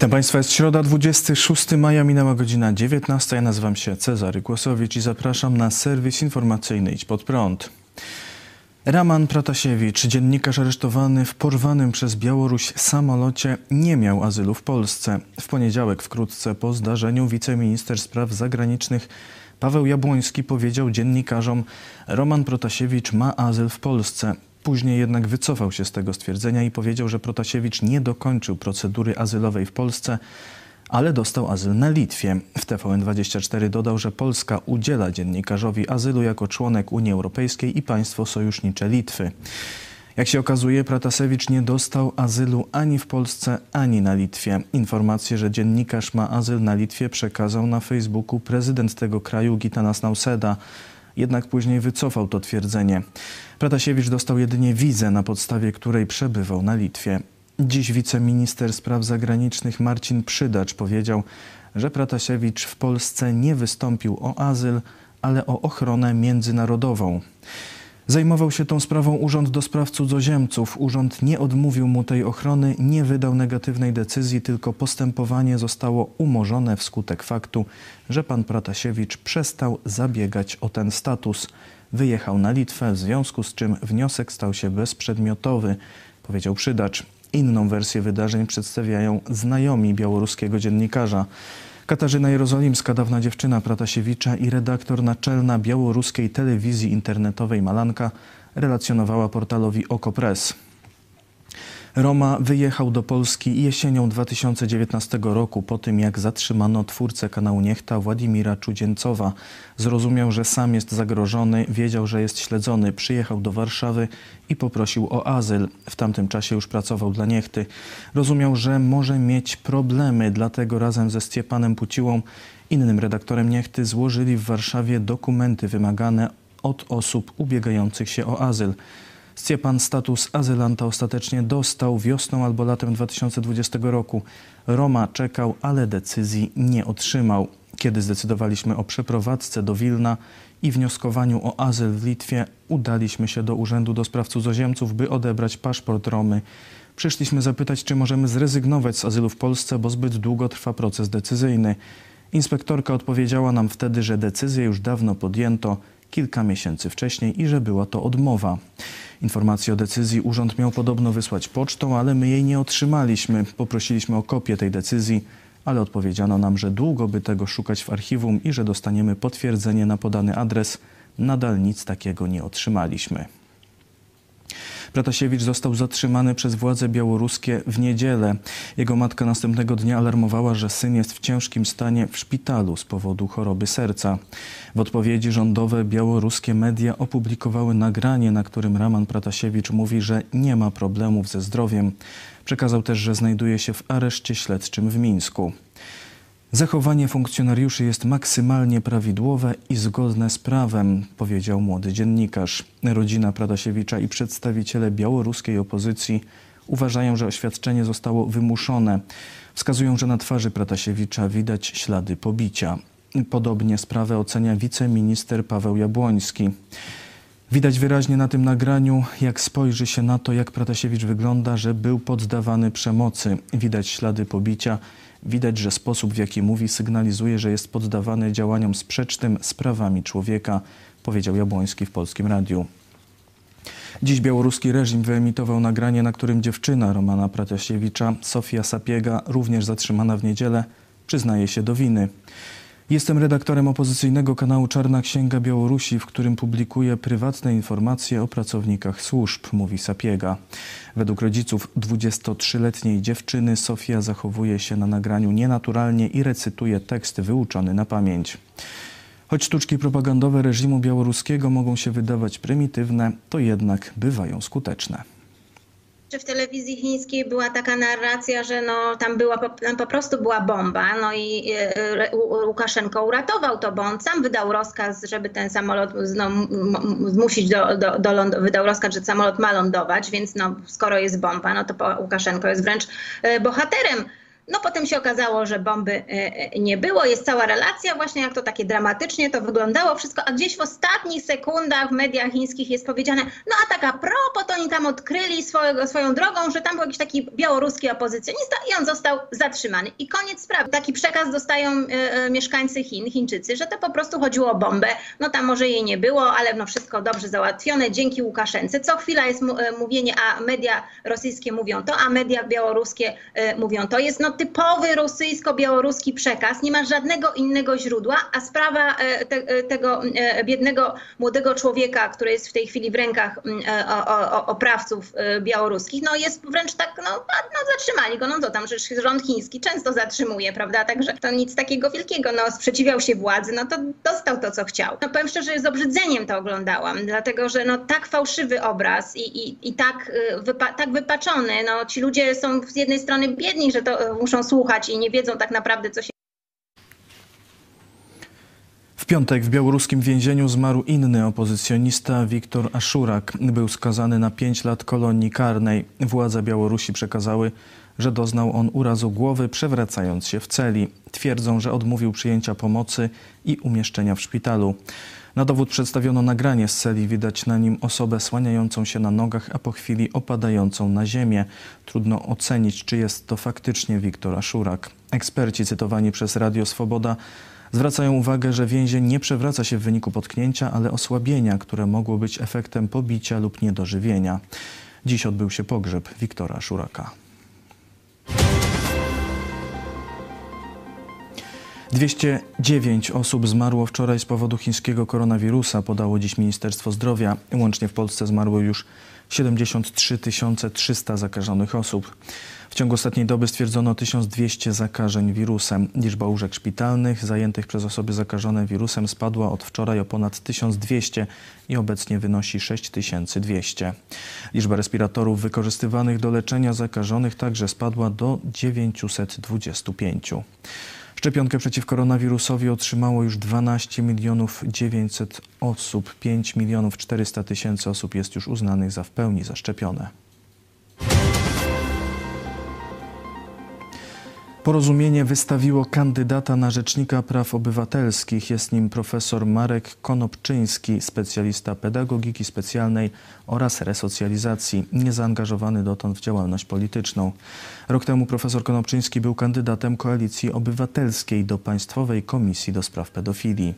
Witam Państwa, jest środa 26 maja, minęła godzina 19. Ja nazywam się Cezary Głosowicz i zapraszam na serwis informacyjny Idź Pod Prąd. Raman Pratasiewicz, dziennikarz aresztowany w porwanym przez Białoruś samolocie, nie miał azylu w Polsce. W poniedziałek, wkrótce po zdarzeniu, wiceminister spraw zagranicznych Paweł Jabłoński powiedział dziennikarzom: Roman Protasiewicz ma azyl w Polsce. Później jednak wycofał się z tego stwierdzenia i powiedział, że Protasiewicz nie dokończył procedury azylowej w Polsce, ale dostał azyl na Litwie. W TVN24 dodał, że Polska udziela dziennikarzowi azylu jako członek Unii Europejskiej i państwo sojusznicze Litwy. Jak się okazuje, Pratasewicz nie dostał azylu ani w Polsce, ani na Litwie. Informację, że dziennikarz ma azyl na Litwie przekazał na Facebooku prezydent tego kraju Gitanas Nauseda jednak później wycofał to twierdzenie. Pratasiewicz dostał jedynie wizę, na podstawie której przebywał na Litwie. Dziś wiceminister spraw zagranicznych Marcin Przydacz powiedział, że Pratasiewicz w Polsce nie wystąpił o azyl, ale o ochronę międzynarodową. Zajmował się tą sprawą Urząd do Spraw Cudzoziemców. Urząd nie odmówił mu tej ochrony, nie wydał negatywnej decyzji, tylko postępowanie zostało umorzone wskutek faktu, że pan Pratasiewicz przestał zabiegać o ten status. Wyjechał na Litwę, w związku z czym wniosek stał się bezprzedmiotowy, powiedział Przydacz. Inną wersję wydarzeń przedstawiają znajomi białoruskiego dziennikarza. Katarzyna Jerozolimska, dawna dziewczyna Pratasiewicza i redaktor naczelna białoruskiej telewizji internetowej Malanka relacjonowała portalowi Okopres. Roma wyjechał do Polski jesienią 2019 roku po tym, jak zatrzymano twórcę kanału Niechta Władimira Czudziencowa. Zrozumiał, że sam jest zagrożony, wiedział, że jest śledzony. Przyjechał do Warszawy i poprosił o azyl. W tamtym czasie już pracował dla Niechty. Rozumiał, że może mieć problemy, dlatego razem ze Stiepanem Puciłą, innym redaktorem Niechty, złożyli w Warszawie dokumenty wymagane od osób ubiegających się o azyl. Sciepan status azylanta ostatecznie dostał wiosną albo latem 2020 roku. Roma czekał, ale decyzji nie otrzymał. Kiedy zdecydowaliśmy o przeprowadzce do Wilna i wnioskowaniu o azyl w Litwie, udaliśmy się do Urzędu do Spraw Cudzoziemców, by odebrać paszport Romy. Przyszliśmy zapytać, czy możemy zrezygnować z azylu w Polsce, bo zbyt długo trwa proces decyzyjny. Inspektorka odpowiedziała nam wtedy, że decyzję już dawno podjęto, kilka miesięcy wcześniej i że była to odmowa. Informację o decyzji urząd miał podobno wysłać pocztą, ale my jej nie otrzymaliśmy. Poprosiliśmy o kopię tej decyzji, ale odpowiedziano nam, że długo by tego szukać w archiwum i że dostaniemy potwierdzenie na podany adres. Nadal nic takiego nie otrzymaliśmy. Pratasiewicz został zatrzymany przez władze białoruskie w niedzielę. Jego matka następnego dnia alarmowała, że syn jest w ciężkim stanie w szpitalu z powodu choroby serca. W odpowiedzi rządowe białoruskie media opublikowały nagranie, na którym Raman Pratasiewicz mówi, że nie ma problemów ze zdrowiem. Przekazał też, że znajduje się w areszcie śledczym w Mińsku. Zachowanie funkcjonariuszy jest maksymalnie prawidłowe i zgodne z prawem, powiedział młody dziennikarz. Rodzina Pradasiewicza i przedstawiciele białoruskiej opozycji uważają, że oświadczenie zostało wymuszone. Wskazują, że na twarzy Pratasiewicza widać ślady pobicia. Podobnie sprawę ocenia wiceminister Paweł Jabłoński. Widać wyraźnie na tym nagraniu, jak spojrzy się na to, jak Pratasiewicz wygląda, że był poddawany przemocy. Widać ślady pobicia Widać, że sposób, w jaki mówi, sygnalizuje, że jest poddawany działaniom sprzecznym z prawami człowieka, powiedział Jabłoński w Polskim Radiu. Dziś białoruski reżim wyemitował nagranie, na którym dziewczyna Romana Pratasiewicza, Sofia Sapiega, również zatrzymana w niedzielę, przyznaje się do winy. Jestem redaktorem opozycyjnego kanału Czarna Księga Białorusi, w którym publikuję prywatne informacje o pracownikach służb, mówi Sapiega. Według rodziców 23-letniej dziewczyny Sofia zachowuje się na nagraniu nienaturalnie i recytuje tekst wyuczony na pamięć. Choć sztuczki propagandowe reżimu białoruskiego mogą się wydawać prymitywne, to jednak bywają skuteczne czy w telewizji chińskiej była taka narracja, że no, tam, była, tam po prostu była bomba, no i e, Łukaszenko uratował to, bo on sam wydał rozkaz, żeby ten samolot no, zmusić do, do, do wydał rozkaz, że samolot ma lądować, więc no, skoro jest bomba, no to Łukaszenko jest wręcz e, bohaterem No potem się okazało, że bomby nie było. Jest cała relacja właśnie, jak to takie dramatycznie to wyglądało wszystko, a gdzieś w ostatnich sekundach w mediach chińskich jest powiedziane, no a tak a propos, to oni tam odkryli swojego, swoją drogą, że tam był jakiś taki białoruski opozycjonista i on został zatrzymany. I koniec sprawy. Taki przekaz dostają mieszkańcy Chin, Chińczycy, że to po prostu chodziło o bombę. No tam może jej nie było, ale no wszystko dobrze załatwione dzięki Łukaszence. Co chwila jest mówienie, a media rosyjskie mówią to, a media białoruskie mówią to. Jest no typowy rosyjsko-białoruski przekaz, nie ma żadnego innego źródła, a sprawa te, tego biednego młodego człowieka, który jest w tej chwili w rękach oprawców białoruskich, no jest wręcz tak, no, no zatrzymali go, no to tam, że rząd chiński często zatrzymuje, prawda, także to nic takiego wielkiego, no sprzeciwiał się władzy, no to dostał to, co chciał. No powiem szczerze, z obrzydzeniem to oglądałam, dlatego, że no tak fałszywy obraz i, i, i tak, wypa tak wypaczony, no ci ludzie są z jednej strony biedni, że to muszą słuchać i nie wiedzą tak naprawdę, co się w piątek w białoruskim więzieniu zmarł inny opozycjonista Wiktor Aszurak. Był skazany na 5 lat kolonii karnej. Władze Białorusi przekazały, że doznał on urazu głowy przewracając się w celi. Twierdzą, że odmówił przyjęcia pomocy i umieszczenia w szpitalu. Na dowód przedstawiono nagranie z celi. Widać na nim osobę słaniającą się na nogach, a po chwili opadającą na ziemię. Trudno ocenić, czy jest to faktycznie Wiktor Aszurak. Eksperci cytowani przez Radio Swoboda Zwracają uwagę, że więzień nie przewraca się w wyniku potknięcia, ale osłabienia, które mogło być efektem pobicia lub niedożywienia. Dziś odbył się pogrzeb Wiktora Szuraka. 209 osób zmarło wczoraj z powodu chińskiego koronawirusa, podało dziś Ministerstwo Zdrowia. Łącznie w Polsce zmarło już 73 300 zakażonych osób. W ciągu ostatniej doby stwierdzono 1200 zakażeń wirusem. Liczba łóżek szpitalnych zajętych przez osoby zakażone wirusem spadła od wczoraj o ponad 1200 i obecnie wynosi 6200. Liczba respiratorów wykorzystywanych do leczenia zakażonych także spadła do 925. Szczepionkę przeciw koronawirusowi otrzymało już 12 milionów 900 osób. 5 milionów 400 tysięcy osób jest już uznanych za w pełni zaszczepione. Porozumienie wystawiło kandydata na Rzecznika Praw Obywatelskich. Jest nim profesor Marek Konopczyński, specjalista pedagogiki specjalnej oraz resocjalizacji, niezaangażowany dotąd w działalność polityczną. Rok temu profesor Konopczyński był kandydatem Koalicji Obywatelskiej do Państwowej Komisji do Spraw Pedofilii.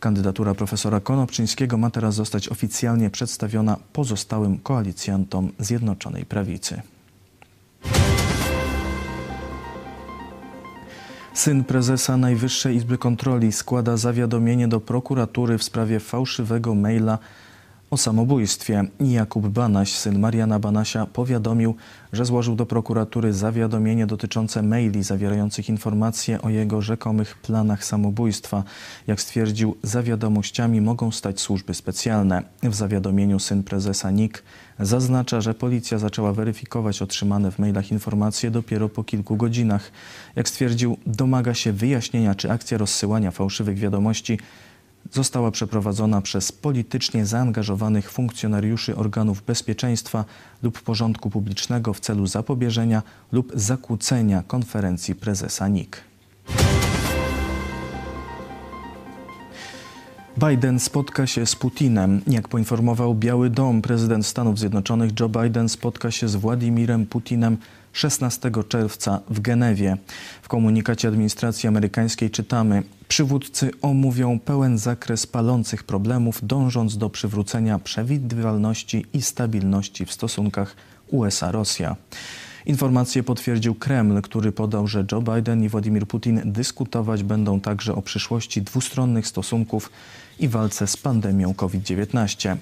Kandydatura profesora Konopczyńskiego ma teraz zostać oficjalnie przedstawiona pozostałym koalicjantom Zjednoczonej Prawicy. Syn prezesa Najwyższej Izby Kontroli składa zawiadomienie do prokuratury w sprawie fałszywego maila o samobójstwie. Jakub Banaś, syn Mariana Banasia, powiadomił, że złożył do prokuratury zawiadomienie dotyczące maili zawierających informacje o jego rzekomych planach samobójstwa. Jak stwierdził, za wiadomościami mogą stać służby specjalne. W zawiadomieniu syn prezesa NIK zaznacza, że policja zaczęła weryfikować otrzymane w mailach informacje dopiero po kilku godzinach. Jak stwierdził, domaga się wyjaśnienia, czy akcja rozsyłania fałszywych wiadomości została przeprowadzona przez politycznie zaangażowanych funkcjonariuszy organów bezpieczeństwa lub porządku publicznego w celu zapobieżenia lub zakłócenia konferencji prezesa NIK. Biden spotka się z Putinem. Jak poinformował Biały Dom, prezydent Stanów Zjednoczonych Joe Biden spotka się z Władimirem Putinem 16 czerwca w Genewie. W komunikacie administracji amerykańskiej czytamy: Przywódcy omówią pełen zakres palących problemów, dążąc do przywrócenia przewidywalności i stabilności w stosunkach USA-Rosja. Informację potwierdził Kreml, który podał, że Joe Biden i Władimir Putin dyskutować będą także o przyszłości dwustronnych stosunków i walce z pandemią COVID-19.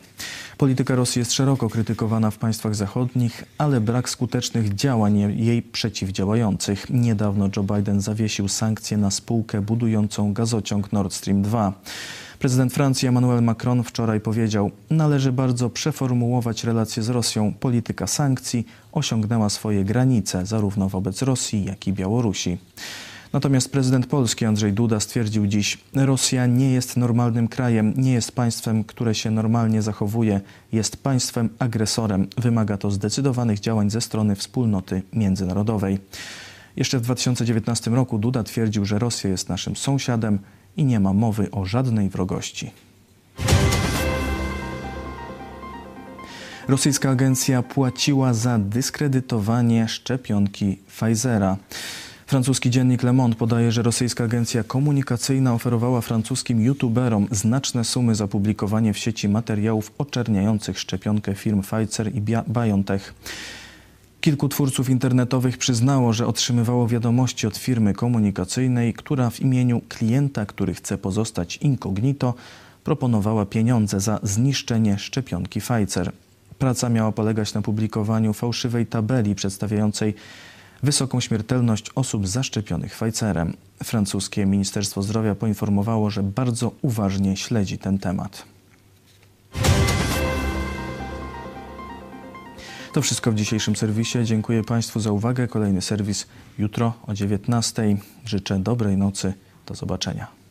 Polityka Rosji jest szeroko krytykowana w państwach zachodnich, ale brak skutecznych działań jej przeciwdziałających. Niedawno Joe Biden zawiesił sankcje na spółkę budującą gazociąg Nord Stream 2. Prezydent Francji Emmanuel Macron wczoraj powiedział: Należy bardzo przeformułować relacje z Rosją. Polityka sankcji osiągnęła swoje granice, zarówno wobec Rosji, jak i Białorusi. Natomiast prezydent Polski Andrzej Duda stwierdził dziś: Rosja nie jest normalnym krajem, nie jest państwem, które się normalnie zachowuje, jest państwem agresorem. Wymaga to zdecydowanych działań ze strony wspólnoty międzynarodowej. Jeszcze w 2019 roku Duda twierdził, że Rosja jest naszym sąsiadem i nie ma mowy o żadnej wrogości. Rosyjska agencja płaciła za dyskredytowanie szczepionki Pfizera. Francuski dziennik Le Monde podaje, że rosyjska agencja komunikacyjna oferowała francuskim youtuberom znaczne sumy za publikowanie w sieci materiałów oczerniających szczepionkę firm Pfizer i BioNTech. Kilku twórców internetowych przyznało, że otrzymywało wiadomości od firmy komunikacyjnej, która w imieniu klienta, który chce pozostać incognito, proponowała pieniądze za zniszczenie szczepionki Pfizer. Praca miała polegać na publikowaniu fałszywej tabeli przedstawiającej wysoką śmiertelność osób zaszczepionych Pfizerem. Francuskie Ministerstwo Zdrowia poinformowało, że bardzo uważnie śledzi ten temat. To wszystko w dzisiejszym serwisie. Dziękuję Państwu za uwagę. Kolejny serwis jutro o 19:00. Życzę dobrej nocy. Do zobaczenia.